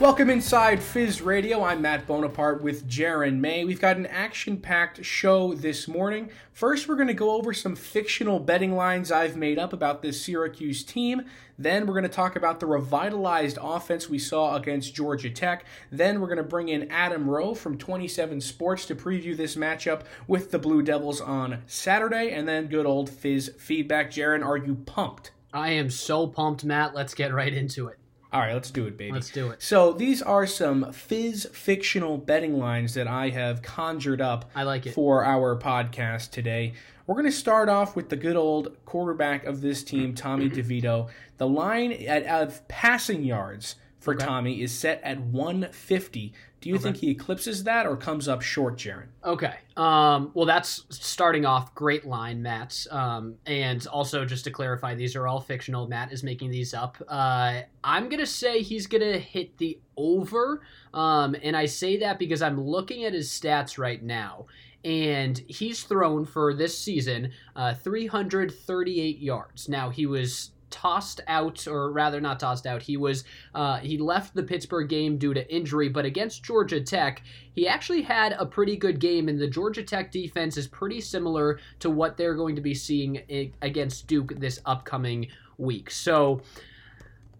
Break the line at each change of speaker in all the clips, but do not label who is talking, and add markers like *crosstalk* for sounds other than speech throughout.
Welcome inside Fizz Radio. I'm Matt Bonaparte with Jaron May. We've got an action packed show this morning. First, we're going to go over some fictional betting lines I've made up about this Syracuse team. Then, we're going to talk about the revitalized offense we saw against Georgia Tech. Then, we're going to bring in Adam Rowe from 27 Sports to preview this matchup with the Blue Devils on Saturday. And then, good old Fizz feedback. Jaron, are you pumped?
I am so pumped, Matt. Let's get right into it.
All right, let's do it, baby.
Let's do it.
So these are some fizz fictional betting lines that I have conjured up.
I like it.
for our podcast today. We're going to start off with the good old quarterback of this team, Tommy *clears throat* DeVito. The line at, of passing yards for
Okay.
Tommy is set at 150. Do you think he eclipses that or comes up short, Jaron?
Okay. Um, well, that's starting off great line, Matt. Um, and also, just to clarify, these are all fictional. Matt is making these up. Uh, I'm gonna say he's gonna hit the over, um, and I say that because I'm looking at his stats right now, and he's thrown for this season uh, 338 yards. Now he was tossed out or rather not tossed out he was uh, he left the pittsburgh game due to injury but against georgia tech he actually had a pretty good game and the georgia tech defense is pretty similar to what they're going to be seeing against duke this upcoming week. So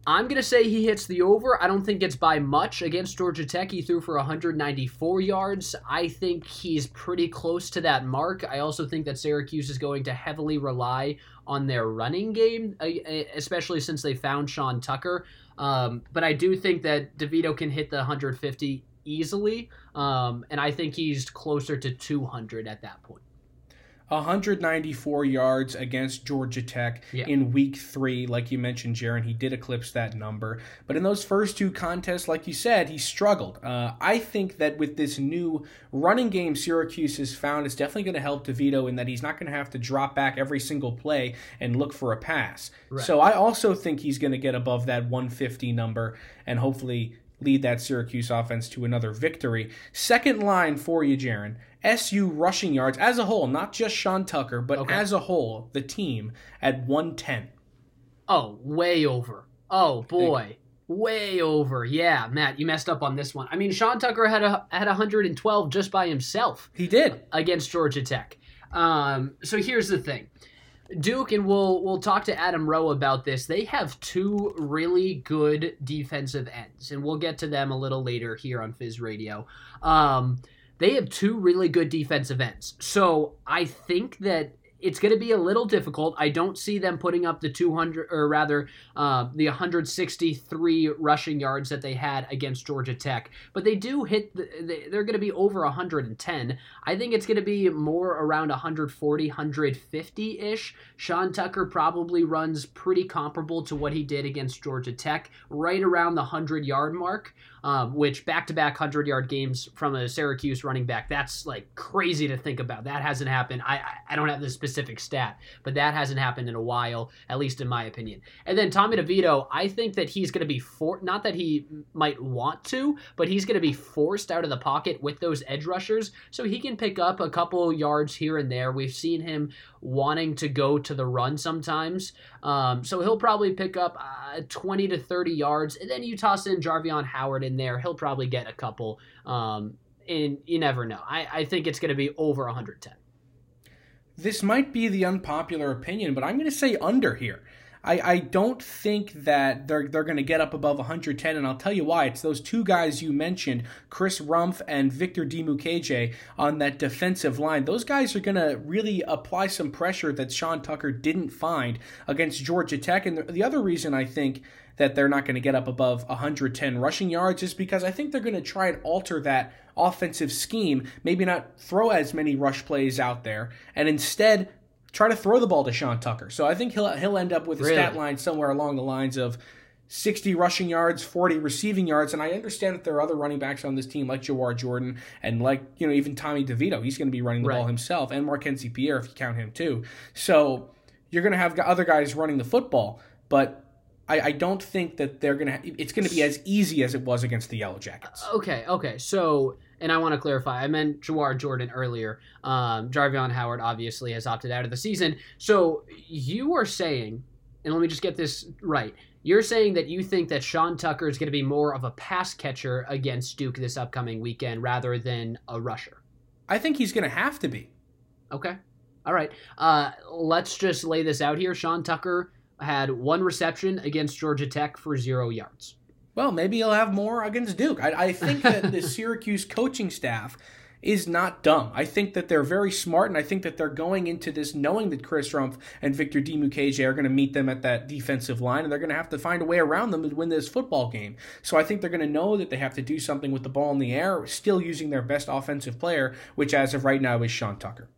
I'm going to say he hits the over. I don't think it's by much. Against Georgia Tech, he threw for 194 yards. I think he's pretty close to that mark. I also think that Syracuse is going to heavily rely on their running game, uh, especially since they found Sean Tucker. Um, but I do think that DeVito can hit the 150 easily, um, and I think he's closer to 200 at that point.
194 yards against Georgia Tech
Yeah.
in week three. Like you mentioned, Jaron, he did eclipse that number. But in those first two contests, like you said, he struggled. Uh, I think that with this new running game Syracuse has found, it's definitely going to help DeVito in that he's not going to have to drop back every single play and look for a pass.
Right.
So I also think he's going to get above that 150 number and hopefully lead that Syracuse offense to another victory. Second line for you, Jaron. SU rushing yards as a whole, not just Sean Tucker, but
Okay.
as a whole, the team at 110.
Oh, way over. Oh boy, way over. Yeah, Matt, you messed up on this one. I mean, Sean Tucker had a had 112 just by himself
He did.
against Georgia Tech. Um, so here's the thing. Duke and we'll we'll talk to Adam Rowe about this. They have two really good defensive ends, and we'll get to them a little later here on Fizz Radio. Um, they have two really good defensive ends, so I think that it's going to be a little difficult. I don't see them putting up the 200, or rather, uh, the 163 rushing yards that they had against Georgia Tech. But they do hit. The, they- they're going to be over 110. I think it's going to be more around 140, 150 ish. Sean Tucker probably runs pretty comparable to what he did against Georgia Tech, right around the 100 yard mark. Um, which back to back 100 yard games from a Syracuse running back, that's like crazy to think about. That hasn't happened. I, I, don't have the specific stat, but that hasn't happened in a while, at least in my opinion. And then Tommy DeVito, I think that he's going to be for not that he might want to, but he's going to be forced out of the pocket with those edge rushers, so he can pick up a couple yards here and there. We've seen him wanting to go to the run sometimes, um, so he'll probably pick up uh, 20 to 30 yards, and then you toss in Jarveon Howard in there, he'll probably get a couple. Um, and you never know. I, I think it's going to be over 110.
This might be the unpopular opinion, but I'm going to say under here. I, I don't think that they're they're going to get up above 110, and I'll tell you why. It's those two guys you mentioned, Chris Rumph and Victor Dimukeje, on that defensive line. Those guys are going to really apply some pressure that Sean Tucker didn't find against Georgia Tech. And the, the other reason I think that they're not going to get up above 110 rushing yards is because I think they're going to try and alter that offensive scheme, maybe not throw as many rush plays out there, and instead try to throw the ball to Sean Tucker. So I think he'll he'll end up with a
Really?
stat line somewhere along the lines of 60 rushing yards, 40 receiving yards, and I understand that there are other running backs on this team like Jawhar Jordan and like, you know, even Tommy DeVito. He's going to be running the
Right.
ball himself and Markenzy Pierre if you count him too. So you're going to have other guys running the football, but I, I don't think that they're going to. It's going to be as easy as it was against the Yellow Jackets.
Okay, okay. So, and I want to clarify. I meant Jawhar Jordan earlier. Um, Jarveon Howard obviously has opted out of the season. So you are saying, and let me just get this right. You're saying that you think that Sean Tucker is going to be more of a pass catcher against Duke this upcoming weekend rather than a rusher.
I think he's going to have to be.
Okay. All right. Uh, let's just lay this out here. Sean Tucker had one reception against Georgia Tech for zero yards.
Well, maybe he'll have more against Duke. I, I think that the *laughs* Syracuse coaching staff is not dumb. I think that they're very smart, and I think that they're going into this knowing that Chris Rumph and Victor Dimukeje are going to meet them at that defensive line, and they're going to have to find a way around them to win this football game. So I think they're going to know that they have to do something with the ball in the air, still using their best offensive player, which as of right now is Sean Tucker.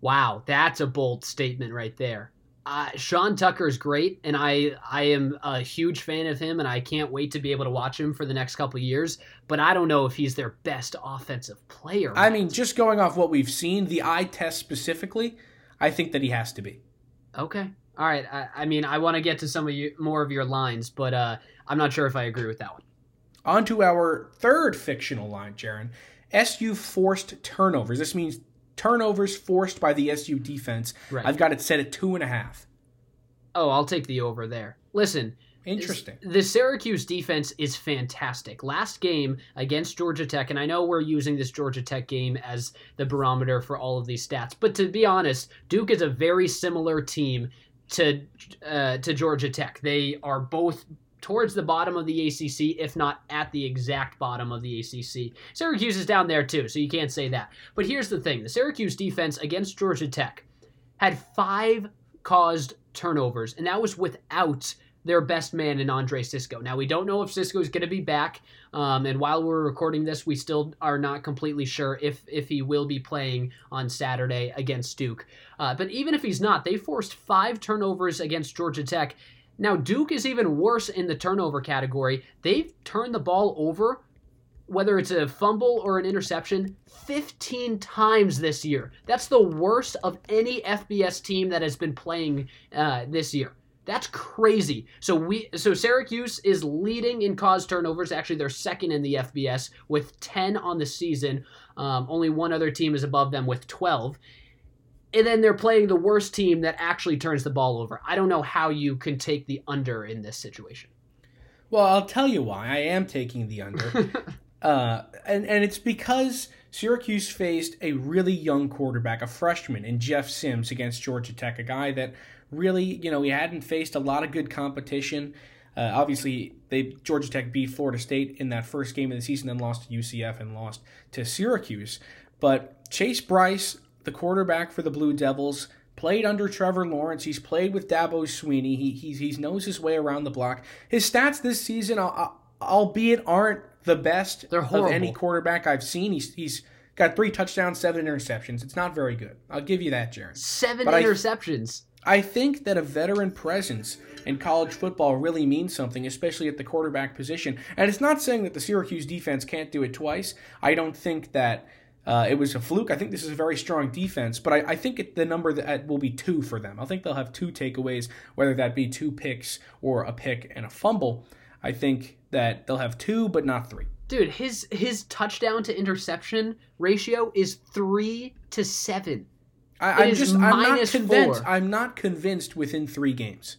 Wow, that's a bold statement right there. Uh, Sean Tucker is great, and I I am a huge fan of him, and I can't wait to be able to watch him for the next couple years. But I don't know if he's their best offensive player.
I mean, just going off what we've seen, the eye test specifically, I think that he has to be.
Okay, all right. I, I mean, I want to get to some of you more of your lines, but uh, I'm not sure if I agree with that one.
On to our third fictional line, Jaron. SU forced turnovers. This means turnovers forced by the SU defense.
Right.
I've got it set at two and a half.
Oh, I'll take the over there. Listen,
Interesting.
The Syracuse defense is fantastic. Last game against Georgia Tech, and I know we're using this Georgia Tech game as the barometer for all of these stats, but to be honest, Duke is a very similar team to uh, to Georgia Tech. They are both towards the bottom of the ACC, if not at the exact bottom of the ACC. Syracuse is down there too, so you can't say that. But here's the thing: the Syracuse defense against Georgia Tech had five caused turnovers, and that was without their best man in Andre Cisco. Now we don't know if Cisco is going to be back, um, and while we're recording this, we still are not completely sure if if he will be playing on Saturday against Duke. Uh, but even if he's not, they forced five turnovers against Georgia Tech. Now Duke is even worse in the turnover category. They've turned the ball over. Whether it's a fumble or an interception, 15 times this year. That's the worst of any FBS team that has been playing uh, this year. That's crazy. So we so Syracuse is leading in cause turnovers. Actually, they're second in the FBS with 10 on the season. Um, only one other team is above them with 12. And then they're playing the worst team that actually turns the ball over. I don't know how you can take the under in this situation.
Well, I'll tell you why. I am taking the under. *laughs* uh, and, and it's because Syracuse faced a really young quarterback, a freshman in Jeff Sims against Georgia Tech, a guy that really, you know, he hadn't faced a lot of good competition. Uh, obviously, they Georgia Tech beat Florida State in that first game of the season, then lost to UCF and lost to Syracuse. But Chase Brice, the quarterback for the Blue Devils, played under Trevor Lawrence. He's played with Dabo Swinney. He he, he knows his way around the block. His stats this season, albeit aren't the best
They're
of any quarterback I've seen. He's he's got three touchdowns, seven interceptions. It's not very good. I'll give you that, Jaron.
Seven
But I-
interceptions.
I think that a veteran presence in college football really means something, especially at the quarterback position. And it's not saying that the Syracuse defense can't do it twice. I don't think that uh, it was a fluke. I think this is a very strong defense, but I, I think it, the number that will be two for them. I think they'll have two takeaways, whether that be two picks or a pick and a fumble. I think that they'll have two, but not three.
Dude, his his touchdown to interception ratio is three to seven.
I, I'm just I'm not convinced.
four.
I'm not convinced within three games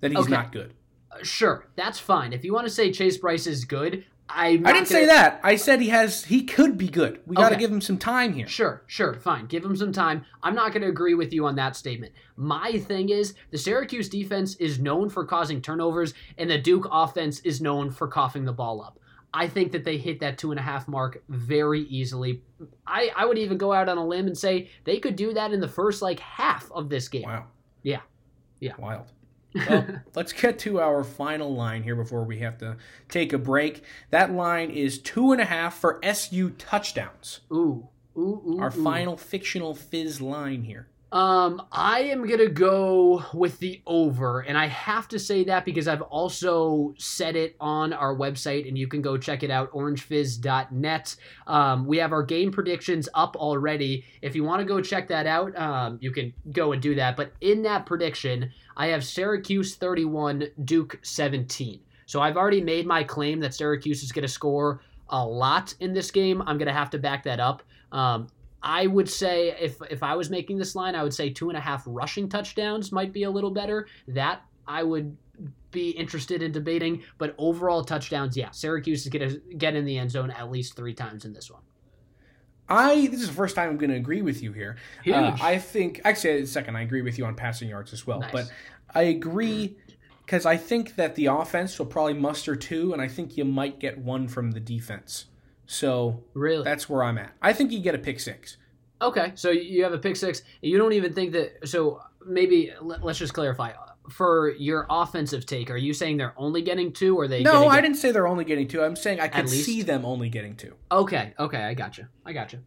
that he's
Okay.
not good.
Uh, Sure, that's fine. If you want to say Chase Brice is good,
I didn't say
gonna-
that. I said he has. He could be good. We got to give him some time here.
Sure, sure, fine. Give him some time. I'm not going to agree with you on that statement. My thing is the Syracuse defense is known for causing turnovers, and the Duke offense is known for coughing the ball up. I think that they hit that two and a half mark very easily. I, I would even go out on a limb and say they could do that in the first like half of this game.
Wow.
Yeah. Yeah.
Wild. Well, *laughs* let's get to our final line here before we have to take a break. That line is two and a half for SU touchdowns.
Ooh, ooh, ooh.
Our
ooh.
final fictional fizz line here.
Um, I am gonna go with the over, and I have to say that because I've also said it on our website, and you can go check it out, orangefizz.net. Um, we have our game predictions up already. If you want to go check that out, um, you can go and do that. But in that prediction, I have Syracuse 31, Duke 17. So I've already made my claim that Syracuse is to score a lot in this game. I'm to have to back that up. Um, I would say if if I was making this line, I would say two and a half rushing touchdowns might be a little better. That I would be interested in debating, but overall touchdowns, yeah, Syracuse is gonna get in the end zone at least three times in this one.
I this is the first time I'm going to agree with you here. Uh, I think actually second I agree with you on passing yards as well, nice. but I agree because I think that the offense will probably muster two, and I think you might get one from the defense. So
really,
that's where I'm at. I think you get a pick six.
Okay, so you have a pick six. You don't even think that. So maybe let's just clarify. For your offensive take, are you saying they're only getting two, or they?
No,
get...
I didn't say they're only getting two. I'm saying I could see them only getting two.
Okay, okay, I got you. I got you.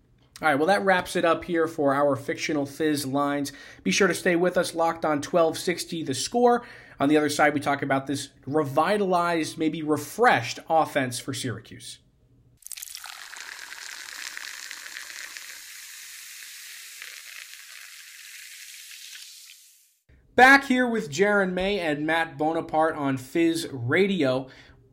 All right, well, that wraps it up here for our fictional fizz lines. Be sure to stay with us, locked on 1260 the score. On the other side, we talk about this revitalized, maybe refreshed offense for Syracuse. Back here with Jaron May and Matt Bonaparte on Fizz Radio.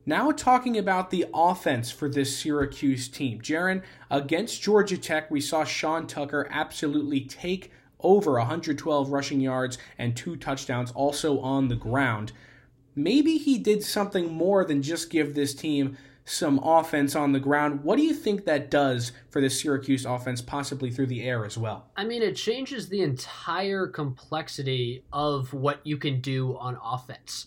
Now talking about the offense for this Syracuse team. Jaron, against Georgia Tech, we saw Sean Tucker absolutely take over 112 rushing yards and two touchdowns also on the ground. Maybe he did something more than just give this team some offense on the ground. What do you think that does for the Syracuse offense, possibly through the air as well?
I mean, it changes the entire complexity of what you can do on offense.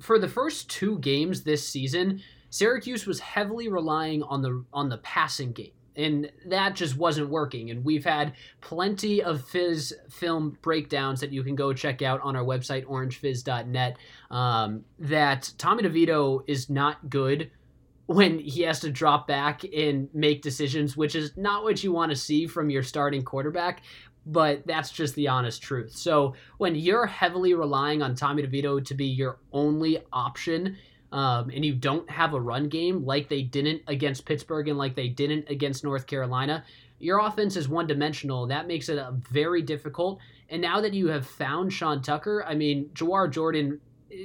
For the first two games this season, Syracuse was heavily relying on the on the passing game and that just wasn't working. And we've had plenty of Fizz film breakdowns that you can go check out on our website, orangefizz.net, um, that Tommy DeVito is not good when he has to drop back and make decisions, which is not what you want to see from your starting quarterback. But that's just the honest truth. So when you're heavily relying on Tommy DeVito to be your only option, um, and you don't have a run game like they didn't against Pittsburgh and like they didn't against North Carolina, your offense is one dimensional. That makes it very difficult. And now that you have found Sean Tucker, I mean, Jawhar Jordan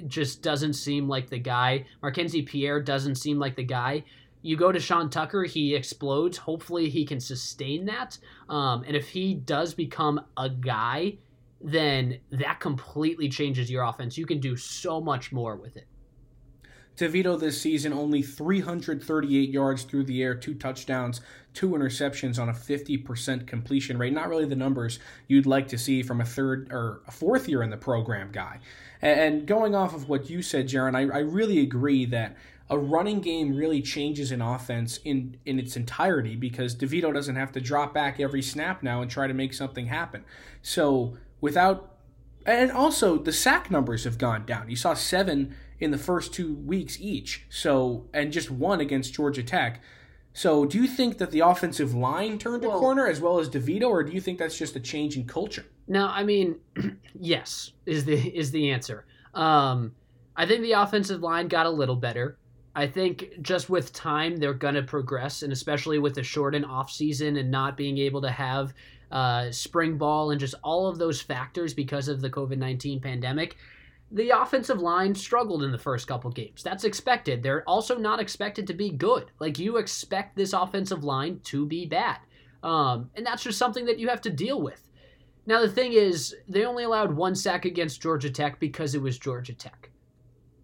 just doesn't seem like the guy. Markenzy Pierre doesn't seem like the guy. You go to Sean Tucker, he explodes. Hopefully, he can sustain that. Um, and if he does become a guy, then that completely changes your offense. You can do so much more with it.
DeVito this season only 338 yards through the air, two touchdowns, two interceptions on a 50% completion rate. Not really the numbers you'd like to see from a third or a fourth year in the program guy. And going off of what you said, Jaron, I, I really agree that a running game really changes an offense in, in its entirety because DeVito doesn't have to drop back every snap now and try to make something happen. So without and also the sack numbers have gone down. You saw seven in the first two weeks each. So and just one against Georgia Tech. So do you think that the offensive line turned well, a corner as well as DeVito, or do you think that's just a change in culture?
No, I mean, *clears throat* yes is the is the answer. Um, I think the offensive line got a little better. I think just with time they're gonna progress, and especially with the shortened off season and not being able to have uh, spring ball and just all of those factors because of the COVID nineteen pandemic the offensive line struggled in the first couple games. That's expected. They're also not expected to be good. Like you expect this offensive line to be bad. Um, and that's just something that you have to deal with. Now the thing is, they only allowed one sack against Georgia Tech because it was Georgia Tech.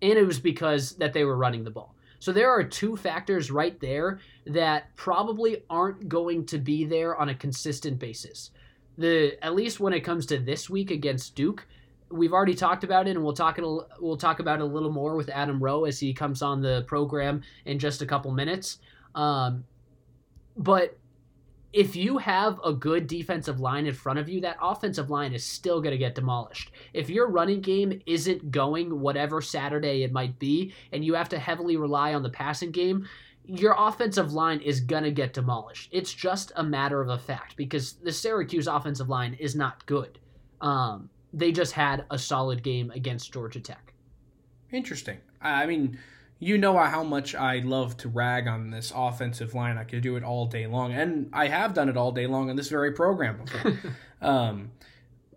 And it was because that they were running the ball. So there are two factors right there that probably aren't going to be there on a consistent basis. The at least when it comes to this week against Duke, we've already talked about it, and we'll talk it. We'll talk about it a little more with Adam Rowe as he comes on the program in just a couple minutes. Um, but if you have a good defensive line in front of you, that offensive line is still going to get demolished. If your running game isn't going whatever Saturday it might be, and you have to heavily rely on the passing game, your offensive line is going to get demolished. It's just a matter of a fact because the Syracuse offensive line is not good. Um, they just had a solid game against Georgia Tech.
Interesting. I mean, you know how much I love to rag on this offensive line. I could do it all day long, and I have done it all day long on this very program before. *laughs* um,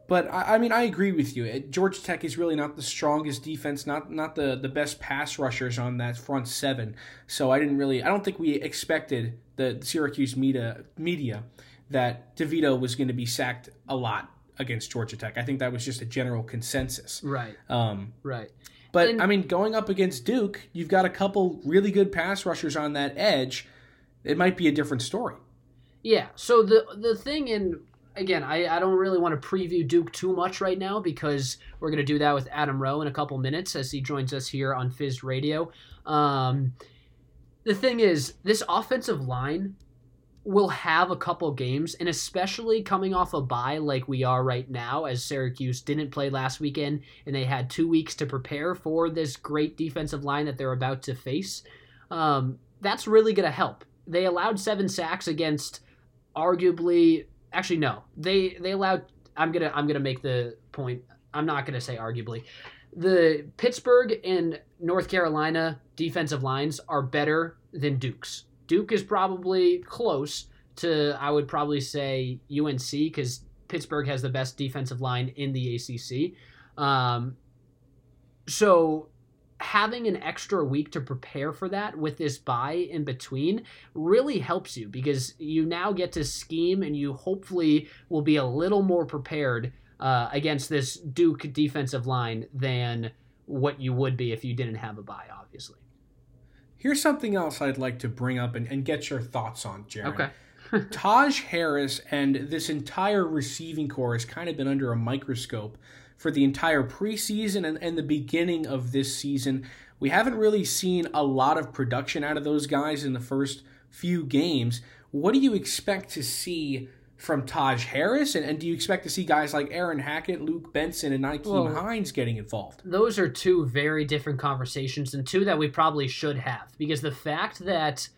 but I, I, mean, I agree with you. Georgia Tech is really not the strongest defense, not not the the best pass rushers on that front seven. So I didn't really. I don't think we expected the Syracuse media media that DeVito was going to be sacked a lot against Georgia Tech. I think that was just a general consensus.
Right.
Um,
right.
But and, I mean, going up against Duke, you've got a couple really good pass rushers on that edge. It might be a different story.
Yeah. So the the thing in again, I, I don't really want to preview Duke too much right now because we're going to do that with Adam Rowe in a couple minutes as he joins us here on Fizz Radio. Um, the thing is, this offensive line will have a couple games, and especially coming off a bye like we are right now, as Syracuse didn't play last weekend and they had two weeks to prepare for this great defensive line that they're about to face. Um, that's really going to help. They allowed seven sacks against arguably actually no they they allowed i'm gonna i'm gonna make the point i'm not gonna say arguably the pittsburgh and north carolina defensive lines are better than duke's duke is probably close to i would probably say unc because pittsburgh has the best defensive line in the acc um, so having an extra week to prepare for that with this bye in between really helps you because you now get to scheme and you hopefully will be a little more prepared uh, against this Duke defensive line than what you would be if you didn't have a bye, obviously.
Here's something else I'd like to bring up and, and get your thoughts on, Jared.
Okay. *laughs*
Taj Harris and this entire receiving corps has kind of been under a microscope for the entire preseason and, and the beginning of this season. We haven't really seen a lot of production out of those guys in the first few games. What do you expect to see from Taj Harris? And, and do you expect to see guys like Aaron Hackett, Luke Benson, and Nyheim well, Hines getting involved?
Those are two very different conversations and two that we probably should have because the fact that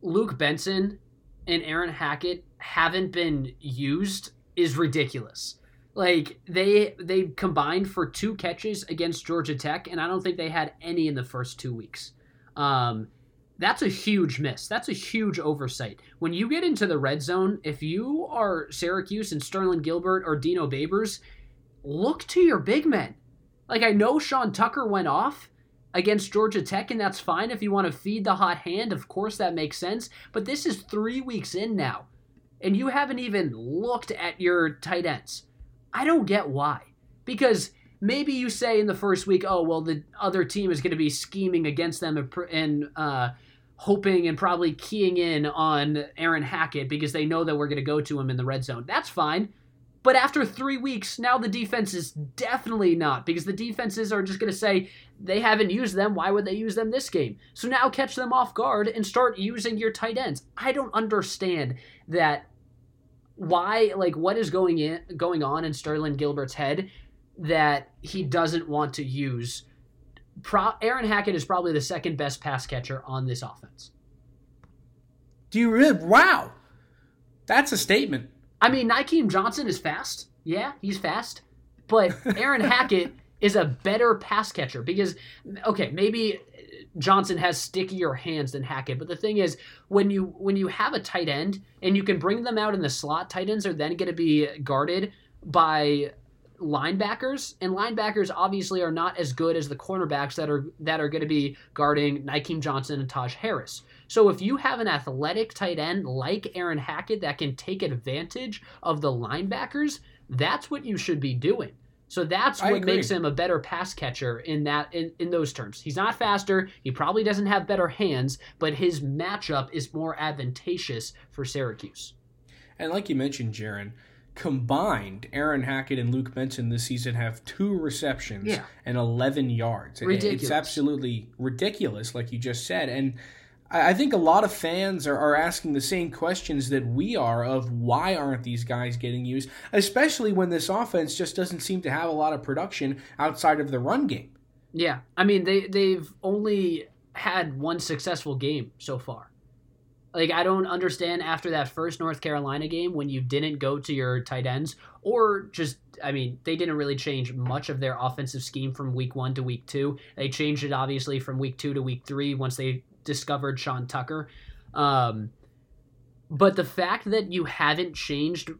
Luke Benson and Aaron Hackett haven't been used is ridiculous. Like they they combined for two catches against Georgia Tech, and I don't think they had any in the first two weeks. Um, that's a huge miss. That's a huge oversight. When you get into the red zone, if you are Syracuse and Sterling Gilbert or Dino Babers, look to your big men. Like I know Sean Tucker went off against Georgia Tech, and that's fine if you want to feed the hot hand. Of course, that makes sense. But this is three weeks in now, and you haven't even looked at your tight ends. I don't get why. Because maybe you say in the first week, oh, well, the other team is going to be scheming against them and, uh, hoping and probably keying in on Aaron Hackett because they know that we're going to go to him in the red zone. That's fine. But after three weeks, now the defense is definitely not because the defenses are just going to say they haven't used them. Why would they use them this game? So now catch them off guard and start using your tight ends. I don't understand that why like what is going in going on in Sterling Gilbert's head that he doesn't want to use Pro, Aaron Hackett is probably the second best pass catcher on this offense.
Do you really? Wow, that's a statement.
I mean, Nykeim Johnson is fast. Yeah, he's fast, but *laughs* Aaron Hackett is a better pass catcher because okay, maybe Johnson has stickier hands than Hackett. But the thing is, when you when you have a tight end and you can bring them out in the slot, tight ends are then going to be guarded by linebackers, and linebackers obviously are not as good as the cornerbacks that are that are going to be guarding Nykeim Johnson and Taj Harris. So if you have an athletic tight end like Aaron Hackett that can take advantage of the linebackers, that's what you should be doing. So that's what makes him a better pass catcher in that in, in those terms. He's not faster, he probably doesn't have better hands, but his matchup is more advantageous for Syracuse.
And like you mentioned, Jaron, combined, Aaron Hackett and Luke Benson this season have two receptions yeah. and 11 yards.
Ridiculous.
It's absolutely ridiculous, like you just said. And I think a lot of fans are, are asking the same questions that we are of why aren't these guys getting used, especially when this offense just doesn't seem to have a lot of production outside of the run game.
Yeah, I mean they they've only had one successful game so far. Like I don't understand after that first North Carolina game when you didn't go to your tight ends or just I mean they didn't really change much of their offensive scheme from week 1 to week 2. They changed it obviously from week 2 to week 3 once they discovered Sean Tucker. Um, but the fact that you haven't changed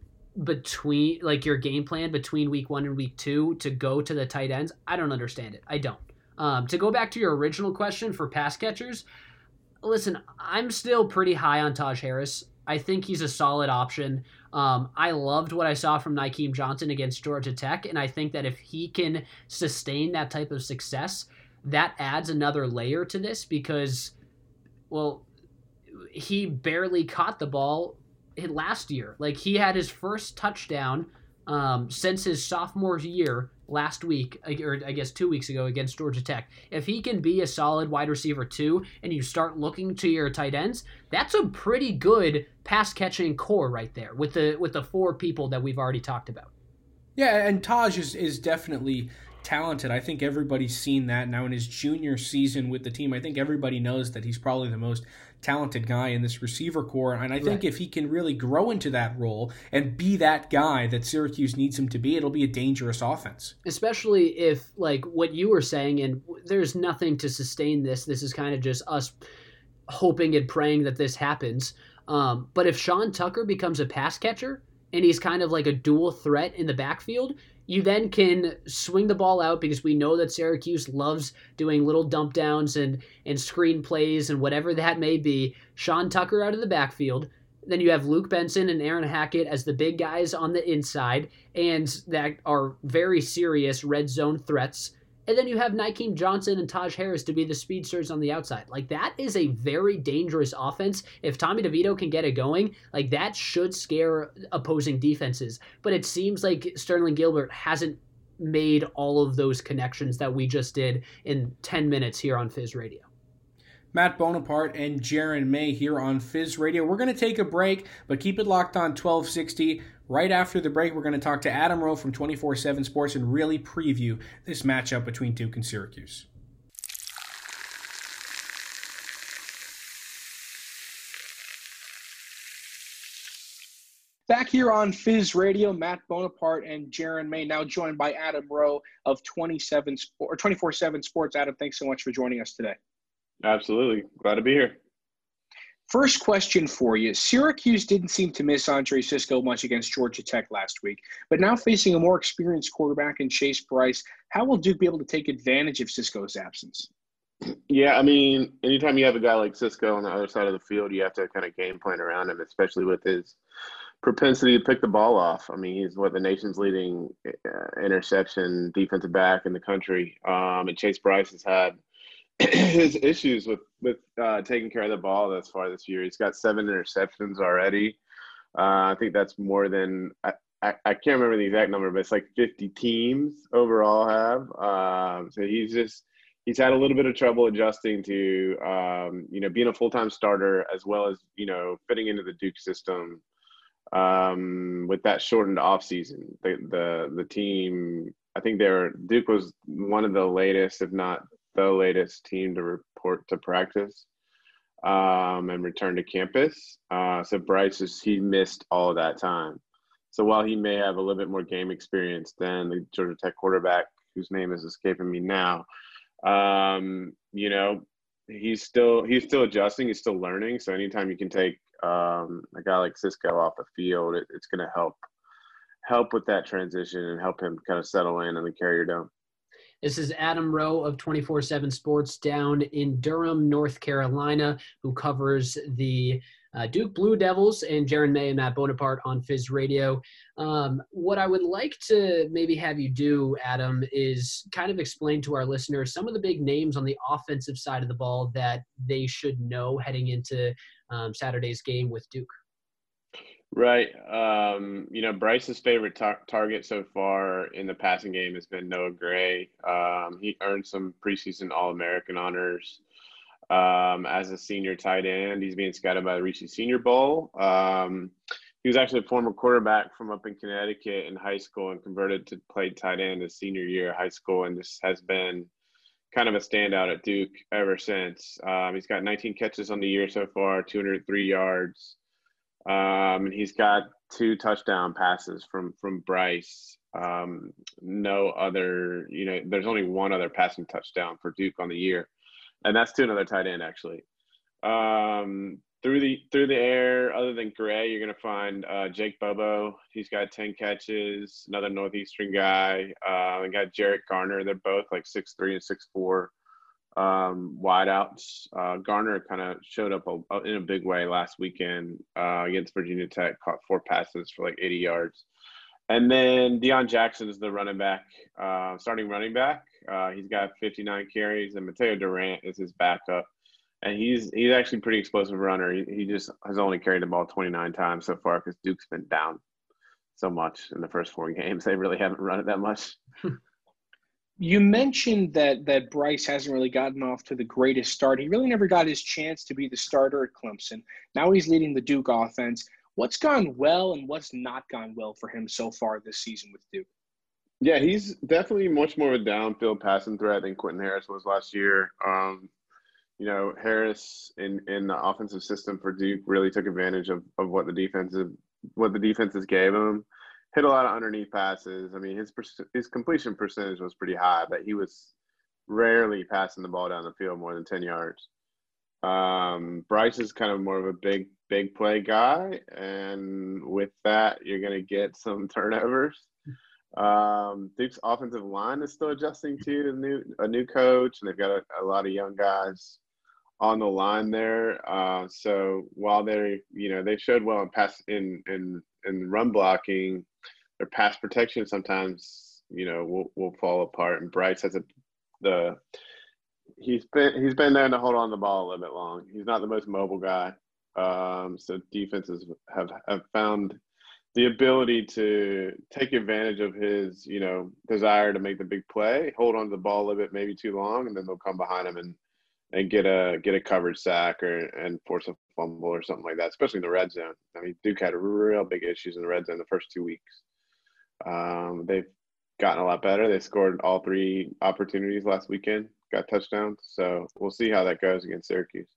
between like your game plan between week 1 and week 2 to go to the tight ends, I don't understand it. I don't. Um, to go back to your original question for pass catchers, listen, I'm still pretty high on Taj Harris. I think he's a solid option. Um, I loved what I saw from Nykeim Johnson against Georgia Tech, and I think that if he can sustain that type of success, that adds another layer to this because, well, he barely caught the ball last year. Like he had his first touchdown um, since his sophomore year last week, or I guess two weeks ago against Georgia Tech. If he can be a solid wide receiver too, and you start looking to your tight ends, that's a pretty good pass catching corps right there with the with the four people that we've already talked about.
Yeah, and Taj is is definitely talented. I think everybody's seen that now in his junior season with the team. I think everybody knows that he's probably the most talented guy in this receiver corps. And I think right. if he can really grow into that role and be that guy that Syracuse needs him to be, it'll be a dangerous offense.
Especially if, like what you were saying, and there's nothing to sustain this. This is kind of just us hoping and praying that this happens. Um, but if Sean Tucker becomes a pass catcher and he's kind of like a dual threat in the backfield, you then can swing the ball out because we know that Syracuse loves doing little dump downs and, and screen plays and whatever that may be. Sean Tucker out of the backfield. Then you have Luke Benson and Aaron Hackett as the big guys on the inside and that are very serious red zone threats. And then you have Nykeim Johnson and Taj Harris to be the speedsters on the outside. Like that is a very dangerous offense. If Tommy DeVito can get it going, like that should scare opposing defenses. But it seems like Sterling Gilbert hasn't made all of those connections that we just did in 10 minutes here on Fizz Radio.
Matt Bonaparte and Jaron May here on Fizz Radio. We're going to take a break, but keep it locked on 1260. Right after the break, we're going to talk to Adam Rowe from 24 7 Sports and really preview this matchup between Duke and Syracuse. Back here on Fizz Radio, Matt Bonaparte and Jaron May, now joined by Adam Rowe of 27 or 24/7 Sports. Adam, thanks so much for joining us today.
Absolutely, glad to be here.
First question for you. Syracuse didn't seem to miss Andre Cisco much against Georgia Tech last week, but now facing a more experienced quarterback in Chase Brice, how will Duke be able to take advantage of Cisco's absence?
Yeah, I mean, anytime you have a guy like Cisco on the other side of the field, you have to kind of game plan around him, especially with his propensity to pick the ball off. I mean, he's what the nation's leading uh, interception defensive back in the country. Um, and Chase Brice has had *clears throat* his issues with with uh, taking care of the ball thus far this year. He's got seven interceptions already. Uh, I think that's more than I, I, I, can't remember the exact number, but it's like 50 teams overall have. Um, so he's just he's had a little bit of trouble adjusting to um, you know being a full time starter as well as you know fitting into the Duke system um, with that shortened off season. The the the team I think they're Duke was one of the latest, if not the latest team to report to practice um, and return to campus. Uh, so Brice is he missed all that time. So while he may have a little bit more game experience than the Georgia Tech quarterback, whose name is escaping me now, um, you know, he's still he's still adjusting. He's still learning. So anytime you can take um, a guy like Cisco off the field, it, it's going to help help with that transition and help him kind of settle in on the carrier down.
This is Adam Rowe of 24 7 Sports down in Durham, North Carolina, who covers the uh, Duke Blue Devils and Jaron May and Matt Bonaparte on Fizz Radio. Um, what I would like to maybe have you do, Adam, is kind of explain to our listeners some of the big names on the offensive side of the ball that they should know heading into um, Saturday's game with Duke.
Right. Um, you know, Brice's favorite tar- target so far in the passing game has been Noah Gray. Um, he earned some preseason All American honors um, as a senior tight end. He's being scouted by the Reese Senior Bowl. Um, he was actually a former quarterback from up in Connecticut in high school and converted to play tight end his senior year of high school, and this has been kind of a standout at Duke ever since. Um, he's got 19 catches on the year so far, 203 yards. Um, and he's got two touchdown passes from from Brice. Um, no other, you know, there's only one other passing touchdown for Duke on the year, and that's to another tight end actually. Um, through the through the air, other than Gray, you're gonna find uh, Jake Bobo. He's got ten catches. Another northeastern guy. Uh, we got Jarrett Garner. They're both like six three and six four um, wideouts. Uh, Garner kind of showed up a, in a big way last weekend uh, against Virginia Tech. Caught four passes for like 80 yards. And then Jackson is the running back, uh, starting running back. Uh, he's got 59 carries, and Mateo Durant is his backup and he's he's actually pretty explosive runner. He, he just has only carried the ball 29 times so far because Duke's been down so much in the first four games. They really haven't run it that much. *laughs*
you mentioned that that Brice hasn't really gotten off to the greatest start. He really never got his chance to be the starter at Clemson. Now he's leading the Duke offense. What's gone well and what's not gone well for him so far this season with Duke?
Yeah, he's definitely much more of a downfield passing threat than Quentin Harris was last year. Um, you know, Harris in in the offensive system for Duke really took advantage of, of what the defensive what the defenses gave him. Hit a lot of underneath passes. I mean, his his completion percentage was pretty high, but he was rarely passing the ball down the field more than ten yards. Um, Brice is kind of more of a big big play guy, and with that, you're going to get some *laughs* turnovers. Um, Duke's offensive line is still adjusting to a new a new coach, and they've got a, a lot of young guys on the line there. Uh, so while they're, you know, they showed well in pass in in in run blocking, their pass protection sometimes, you know, will will fall apart. And Brice has a the he's been he's been there to hold on the ball a little bit long. He's not the most mobile guy. Um, so defenses have have found the ability to take advantage of his, you know, desire to make the big play, hold on to the ball a little bit, maybe too long, and then they'll come behind him and and get a get a covered sack or and force a fumble or something like that, especially in the red zone. I mean, Duke had real big issues in the red zone the first two weeks. Um, they've gotten a lot better. They scored all three opportunities last weekend, got touchdowns. So we'll see how that goes against Syracuse.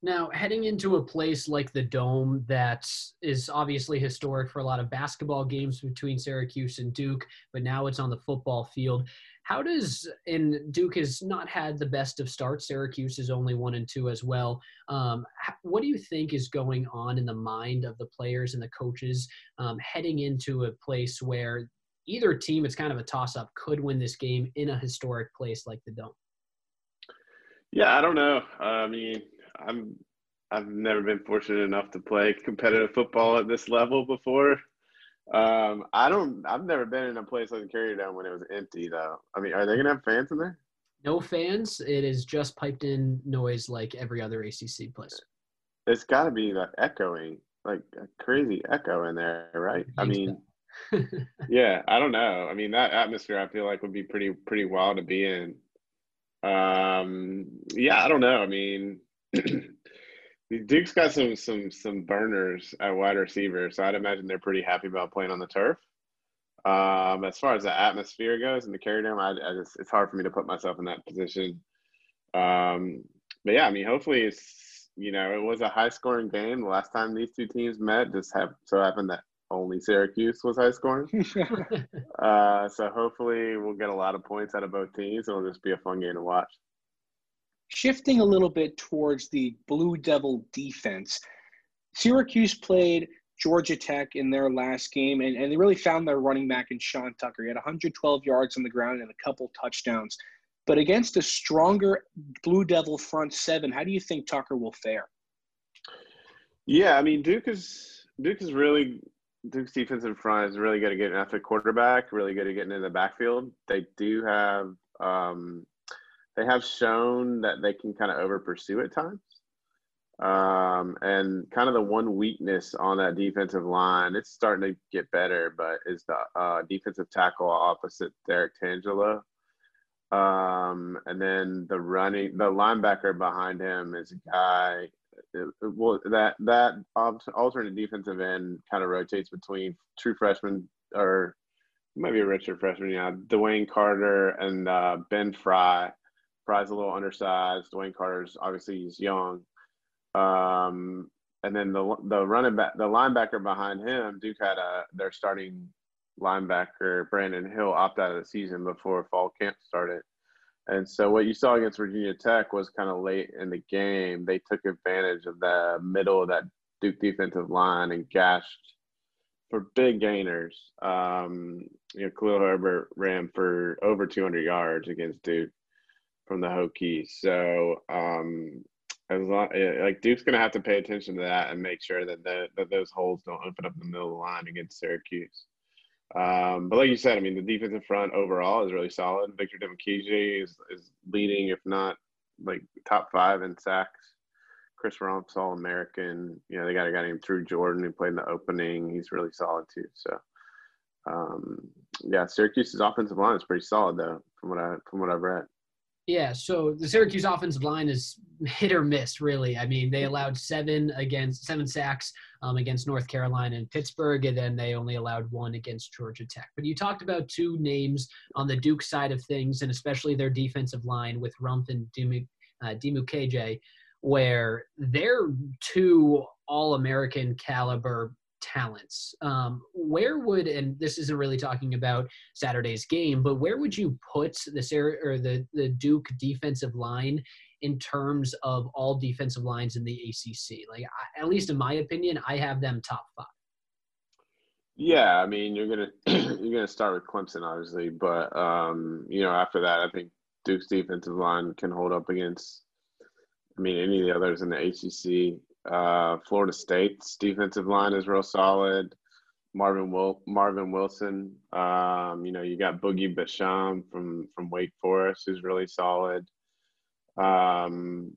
Now, heading into a place like the Dome that is obviously historic for a lot of basketball games between Syracuse and Duke, but now it's on the football field. How does and Duke has not had the best of starts. Syracuse is only one and two as well. Um, what do you think is going on in the mind of the players and the coaches um, heading into a place where either team, it's kind of a toss-up, could win this game in a historic place like the Dome?
Yeah, I don't know. I mean, I'm I've never been fortunate enough to play competitive football at this level before. Um, I don't. I've never been in a place like the Carrier Dome when it was empty, though. I mean, are they gonna have fans in there?
No fans. It is just piped in noise like every other ACC place.
It's got to be like echoing, like a crazy echo in there, right? I, I mean, so. *laughs* yeah. I don't know. I mean, that atmosphere I feel like would be pretty pretty wild to be in. Um, yeah. I don't know. I mean. *clears throat* Duke's got some some some burners at wide receiver, so I'd imagine they're pretty happy about playing on the turf. Um, as far as the atmosphere goes and the Carrier Dome, I, I just it's hard for me to put myself in that position. Um, but yeah, I mean, hopefully it's you know it was a high scoring game. The last time these two teams met, just have so happened that only Syracuse was high scoring. *laughs* uh, so hopefully we'll get a lot of points out of both teams. It'll just be a fun game to watch.
Shifting a little bit towards the Blue Devil defense, Syracuse played Georgia Tech in their last game, and, and they really found their running back in Sean Tucker. He had 112 yards on the ground and a couple touchdowns. But against a stronger Blue Devil front seven, how do you think Tucker will fare?
Yeah, I mean Duke is Duke is really Duke's defensive front is really good at getting after quarterback, really good at getting in the backfield. They do have um, they have shown that they can kind of over pursue at times. Um, and kind of the one weakness on that defensive line, it's starting to get better, but is the uh, defensive tackle opposite Derrick Tangelo. Um, and then the running, the linebacker behind him is a guy. well, that that alternate defensive end kind of rotates between true freshman or maybe a redshirt freshman, yeah, DeWayne Carter and uh, Ben Fry Fry's a little undersized. DeWayne Carter's obviously he's young. Um, and then the the running back, the linebacker behind him, Duke had a their starting linebacker Brandon Hill opt out of the season before fall camp started. And so what you saw against Virginia Tech was kind of late in the game. They took advantage of the middle of that Duke defensive line and gashed for big gainers. Um, you know, Khalil Herbert ran for over 200 yards against Duke from the Hokies. So um, as long like Duke's going to have to pay attention to that and make sure that the, that those holes don't open up in the middle of the line against Syracuse. Um, but like you said, I mean, the defensive front overall is really solid. Victor Dimukeje is, is leading, if not like top five in sacks. Chris Rumph's All American. You know, they got a guy named Drew Jordan who played in the opening. He's really solid too. So, um, yeah, Syracuse's offensive line is pretty solid though, from what I from what I've read.
Yeah, so the Syracuse offensive line is hit or miss, really. I mean, they allowed seven against seven sacks um, against North Carolina and Pittsburgh, and then they only allowed one against Georgia Tech. But you talked about two names on the Duke side of things, and especially their defensive line with Rumph and Dimu, uh, Dimukeje, where they're two All-American caliber talents. Um, where would and this isn't really talking about Saturday's game, but where would you put the or the the Duke defensive line in terms of all defensive lines in the ACC? Like I, at least in my opinion, I have them top five.
Yeah, I mean you're gonna *clears throat* you're gonna start with Clemson obviously, but um, you know after that I think Duke's defensive line can hold up against. I mean any of the others in the ACC. Uh, Florida State's defensive line is real solid. Marvin Wil- Marvin Wilson. Um, you know, you got Boogie Basham from from Wake Forest, who's really solid. Um,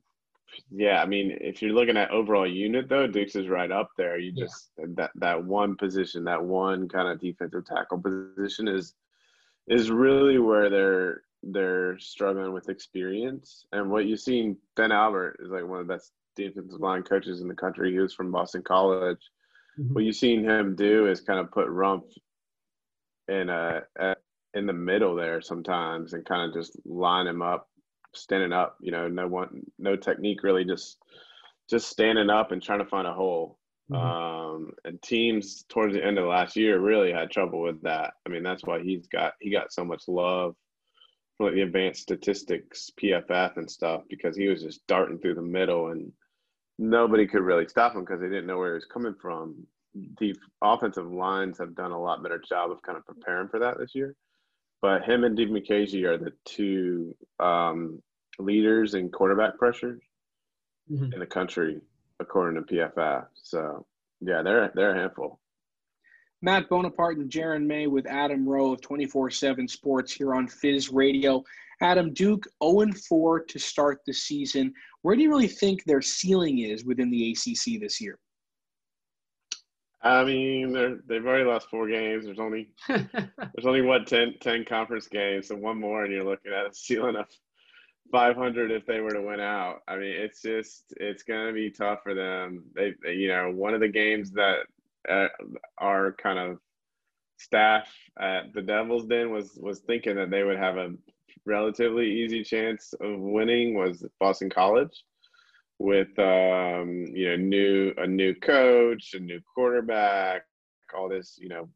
yeah, I mean, if you're looking at overall unit though, Duke's is right up there. You just yeah. that that one position, that one kind of defensive tackle position is is really where they're they're struggling with experience. And what you've seen, Ben Albert is like one of the best defensive line coaches in the country. He was from Boston College. Mm-hmm. What you've seen him do is kind of put Rumph in a, a in the middle there sometimes and kind of just line him up, standing up. You know, no one, no technique really, just just standing up and trying to find a hole. Mm-hmm. Um, and teams towards the end of last year really had trouble with that. I mean, that's why he's got he got so much love from like the advanced statistics, PFF, and stuff because he was just darting through the middle and nobody could really stop him because they didn't know where he was coming from. The offensive lines have done a lot better job of kind of preparing for that this year. But him and Dimukeje are the two um, leaders in quarterback pressure mm-hmm. in the country, according to PFF. So yeah, they're they're a handful.
Matt Bonaparte and Jaron May with Adam Rowe of 24 7 Sports here on Fizz Radio. Adam Duke 0 4 to start the season. Where do you really think their ceiling is within the ACC this year?
I mean, they've already lost four games. There's only *laughs* there's only what 10, 10 conference games, so one more, and you're looking at a ceiling of 500 if they were to win out. I mean, it's just it's going to be tough for them. They, they, you know, one of the games that uh, our kind of staff at the Devils Den was was thinking that they would have a relatively easy chance of winning was Boston College with um, you know new a new coach, a new quarterback, all this you know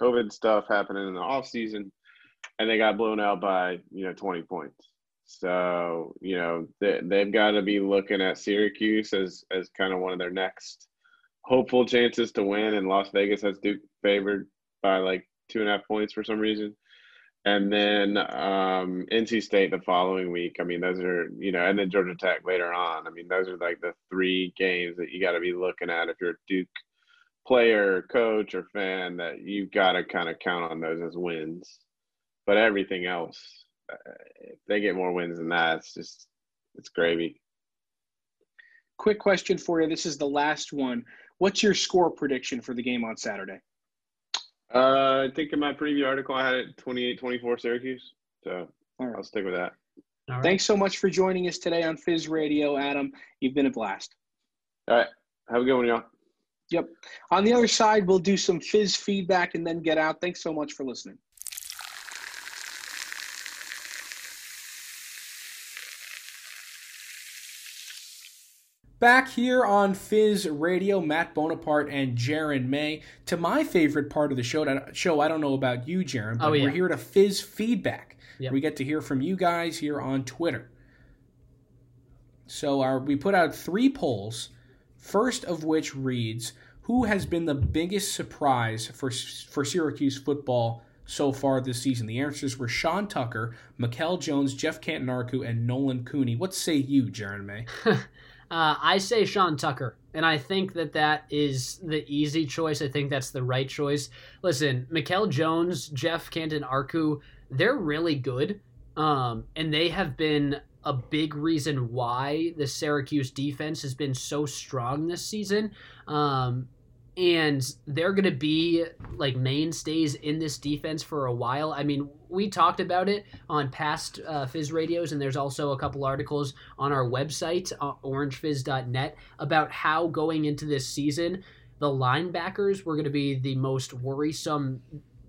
COVID stuff happening in the off season, and they got blown out by you know 20 points. So you know they, they've got to be looking at Syracuse as as kind of one of their next hopeful chances to win, and Las Vegas has Duke favored by like two and a half points for some reason and then um, NC State the following week. I mean, those are you know, and then Georgia Tech later on. I mean, those are like the three games that you got to be looking at if you're a Duke player, coach, or fan. That you've got to kind of count on those as wins. But everything else, uh, if they get more wins than that, it's just it's gravy.
Quick question for you. This is the last one. What's your score prediction for the game on Saturday?
Uh, I think in my preview article I had it 28-24 Syracuse. So right. I'll stick with that.
Right. Thanks so much for joining us today on Fizz Radio, Adam. You've been a blast.
All right. Have a good one, y'all.
Yep. On the other side, we'll do some Fizz feedback and then get out. Thanks so much for listening. Back here on Fizz Radio, Matt Bonaparte and Jaron May. To my favorite part of the show, show I don't know about you, Jaron, but
Oh, yeah.
we're here to Fizz feedback.
Yep.
We get to hear from you guys here on Twitter. So our, we put out three polls, first of which reads, who has been the biggest surprise for, for Syracuse football so far this season? The answers were Sean Tucker, Mikel Jones, Geoff Cantin-Arku, and Nolan Cooney. What say you, Jaron May? *laughs*
Uh, I say Sean Tucker, and I think that that is the easy choice. I think that's the right choice. Listen, Mikel Jones, Geoff Cantin-Arku, they're really good, um, and they have been a big reason why the Syracuse defense has been so strong this season. Um, and they're going to be like mainstays in this defense for a while. I mean, we talked about it on past uh, Fizz radios, and there's also a couple articles on our website, uh, orangefizz.net, about how going into this season, the linebackers were going to be the most worrisome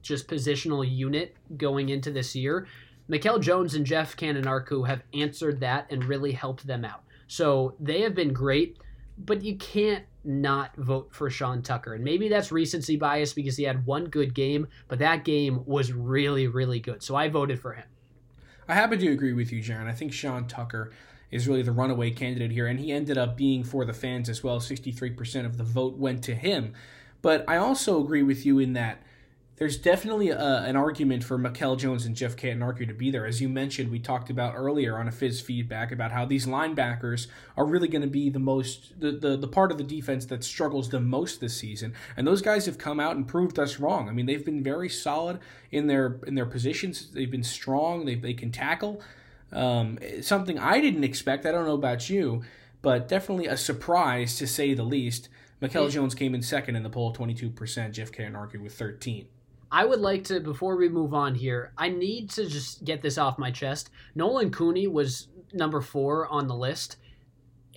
just positional unit going into this year. Mikel Jones and Geoff Cantin-Arku have answered that and really helped them out. So they have been great, but you can't not vote for Sean Tucker. And maybe that's recency bias because he had one good game, but that game was really, really good. So I voted for him.
I happen to agree with you, Jaron. I think Sean Tucker is really the runaway candidate here, and he ended up being for the fans as well. 63% of the vote went to him. But I also agree with you in that there's definitely a, an argument for Mikel Jones and Geoff Cantin-Arku to be there. As you mentioned, we talked about earlier on a Fizz feedback about how these linebackers are really going to be the most the, the the part of the defense that struggles the most this season. And those guys have come out and proved us wrong. I mean, they've been very solid in their in their positions. They've been strong. They they can tackle. Um, something I didn't expect. I don't know about you, but definitely a surprise to say the least. Mikel Jones came in second in the poll, 22%. Geoff Cantin-Arku with 13.
I would like to, before we move on here, I need to just get this off my chest. Nolan Cooney was number four on the list.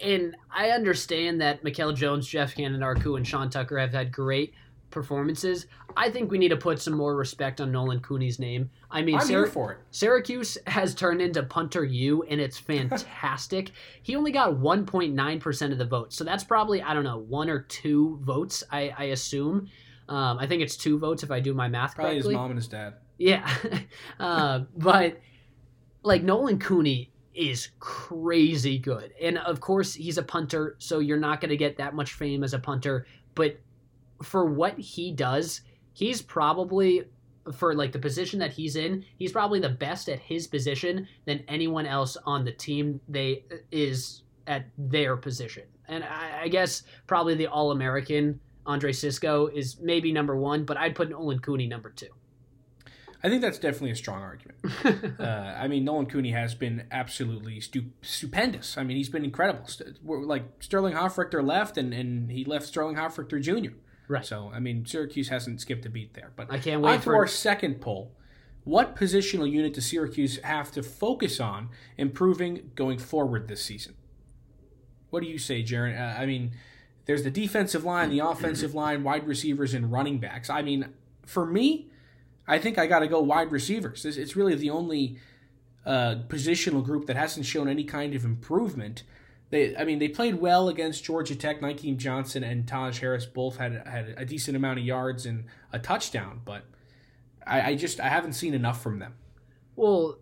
And I understand that Mikel Jones, Geoff Cantin-Arku, and Sean Tucker have had great performances. I think we need to put some more respect on Nolan Cooney's name. I mean,
I'm
Syr-
here for it.
Syracuse has turned into punter U, and it's *laughs* fantastic. he only got 1.9% of the votes. So that's probably, I don't know, one or two votes, I, I assume. Um, I think it's two votes if I do my math
Probably
correctly.
his mom and his dad.
Yeah. *laughs* uh, but like Nolan Cooney is crazy good. And of course, he's a punter, so you're not going to get that much fame as a punter. But for what he does, he's probably, for like the position that he's in, he's probably the best at his position than anyone else on the team they is at their position. And I, I guess probably the All American Andre Cisco is maybe number one, but I'd put Nolan Cooney number two.
I think that's definitely a strong argument. *laughs* uh, I mean, Nolan Cooney has been absolutely stu- stupendous. I mean, he's been incredible. St- we're- like Sterling Hofrichter left, and, and he left Sterling Hofrichter Jr.
Right.
So, I mean, Syracuse hasn't skipped a beat there. But
I can't
on
wait
to
for
our second poll. What positional unit does Syracuse have to focus on improving going forward this season? What do you say, Jaron? Uh, I mean, there's the defensive line, the offensive line, wide receivers, and running backs. I mean, for me, I think I got to go wide receivers. It's, really the only uh, positional group that hasn't shown any kind of improvement. They, I mean, they played well against Georgia Tech. Nykeim Johnson and Taj Harris both had had a decent amount of yards and a touchdown, but I, I just I haven't seen enough from them.
Well,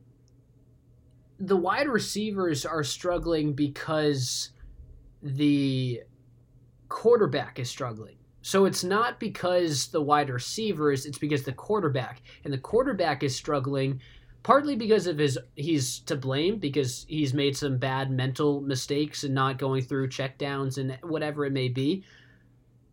the wide receivers are struggling because the quarterback is struggling. So it's not because the wide receivers, it's because the quarterback. And the quarterback is struggling partly because of his he's to blame because he's made some bad mental mistakes and not going through checkdowns and whatever it may be.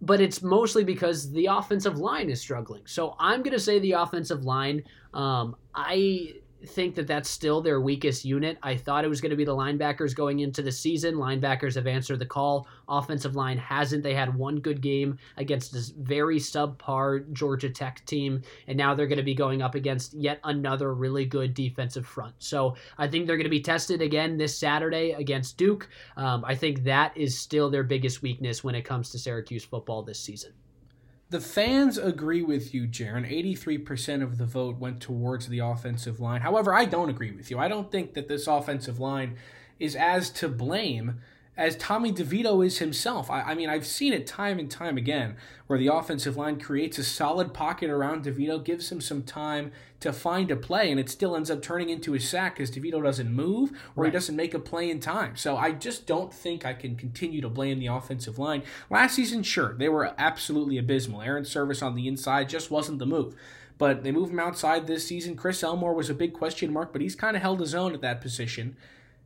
But it's mostly because the offensive line is struggling. So I'm going to say the offensive line. Um, I think that that's still their weakest unit. I thought it was going to be the linebackers going into the season. Linebackers have answered the call. Offensive line hasn't. They had one good game against this very subpar Georgia Tech team, and now they're going to be going up against yet another really good defensive front. So I think they're going to be tested again this Saturday against Duke. Um, I think that is still their biggest weakness when it comes to Syracuse football this season.
The fans agree with you, Jaron. 83% of the vote went towards the offensive line. However, I don't agree with you. I don't think that this offensive line is as to blame as Tommy DeVito is himself. I, I, mean, I've seen it time and time again where the offensive line creates a solid pocket around DeVito, gives him some time to find a play, and it still ends up turning into a sack because DeVito doesn't move or right. he doesn't make a play in time. So I just don't think I can continue to blame the offensive line. Last season, sure, they were absolutely abysmal. Airon Servais on the inside just wasn't the move but they moved him outside this season. Chris Elmore was a big question mark, but he's kind of held his own at that position.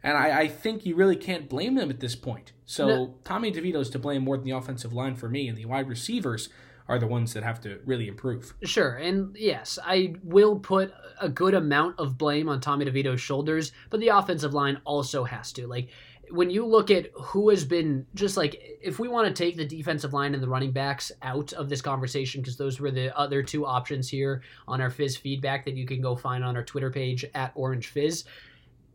And I, I, think you really can't blame them at this point. So no. Tommy DeVito's to blame more than the offensive line for me, and the wide receivers are the ones that have to really improve.
Sure, and yes, I will put a good amount of blame on Tommy DeVito's shoulders, but the offensive line also has to. Like when you look at who has been just like if we want to take the defensive line and the running backs out of this conversation because those were the other two options here on our Fizz feedback that you can go find on our Twitter page at Orange Fizz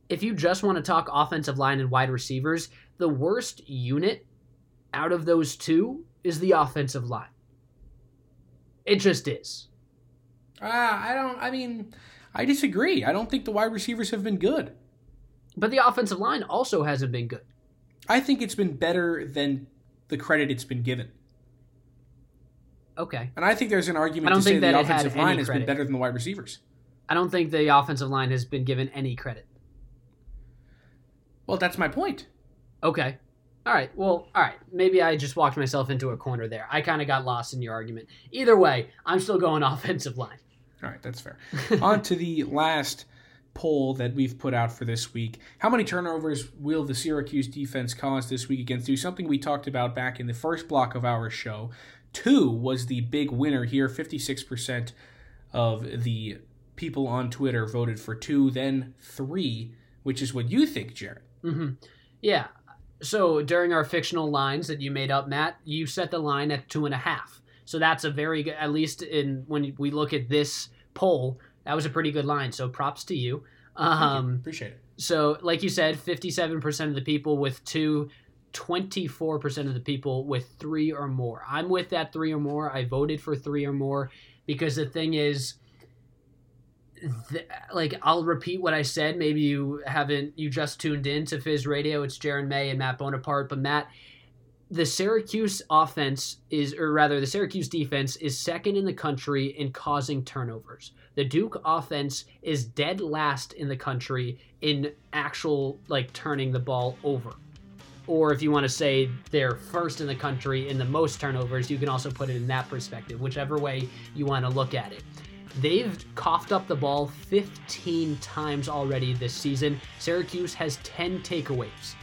if you just want to talk offensive line and wide receivers, the worst unit out of those two is the offensive line. It just is.
Uh, I don't, I mean, I disagree. I don't think the wide receivers have been good.
But the offensive line also hasn't been good.
I think it's been better than the credit it's been given.
Okay.
And I think there's an argument I don't to say the offensive line has been better than the wide receivers.
I don't think the offensive line has been given any credit.
Well, that's my point.
Okay. All right. Well, all right. Maybe I just walked myself into a corner there. I kind of got lost in your argument. Either way, I'm still going *laughs* offensive line.
All right, that's fair. *laughs* On to the last poll that we've put out for this week. How many turnovers will the Syracuse defense cause this week against you? Something we talked about back in the first block of our show. Two was the big winner here. 56% of the people on Twitter voted for two, then three, which is what you think, Jared.
Mm-hmm. Yeah. So during our fictional lines that you made up, Matt, you set the line at two and a half. So that's a very good, at least in when we look at this poll, that was a pretty good line. So props to you.
Um, you. Appreciate it.
So, like you said, 57% of the people with two, 24% of the people with three or more. I'm with that three or more. I voted for three or more because the thing is, th- like I'll repeat what I said. Maybe you haven't, you just tuned in to Fizz Radio. It's Jaron May and Matt Bonaparte. But Matt, the Syracuse offense is, or rather, the Syracuse defense is second in the country in causing turnovers. The Duke offense is dead last in the country in actual, like, turning the ball over. Or if you want to say they're first in the country in the most turnovers, you can also put it in that perspective, whichever way you want to look at it. They've coughed up the ball 15 times already this season. Syracuse has 10 takeaways.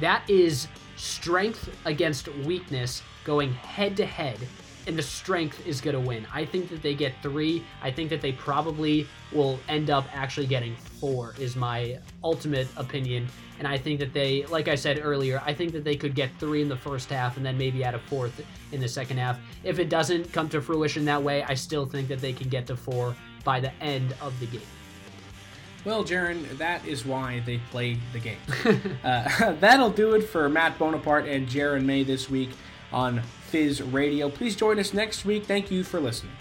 That is strength against weakness going head to head, and the strength is going to win. I think that they get three. I think that they probably will end up actually getting four, is my ultimate opinion. And I think that they, like I said earlier, I think that they could get three in the first half and then maybe add a fourth in the second half. If it doesn't come to fruition that way, I still think that they can get to four by the end of the game.
Well, Jaron, that is why they play the game. *laughs* uh, *laughs* that'll do it for Matt Bonaparte and Jaron May this week on Fizz Radio. Please join us next week. Thank you for listening.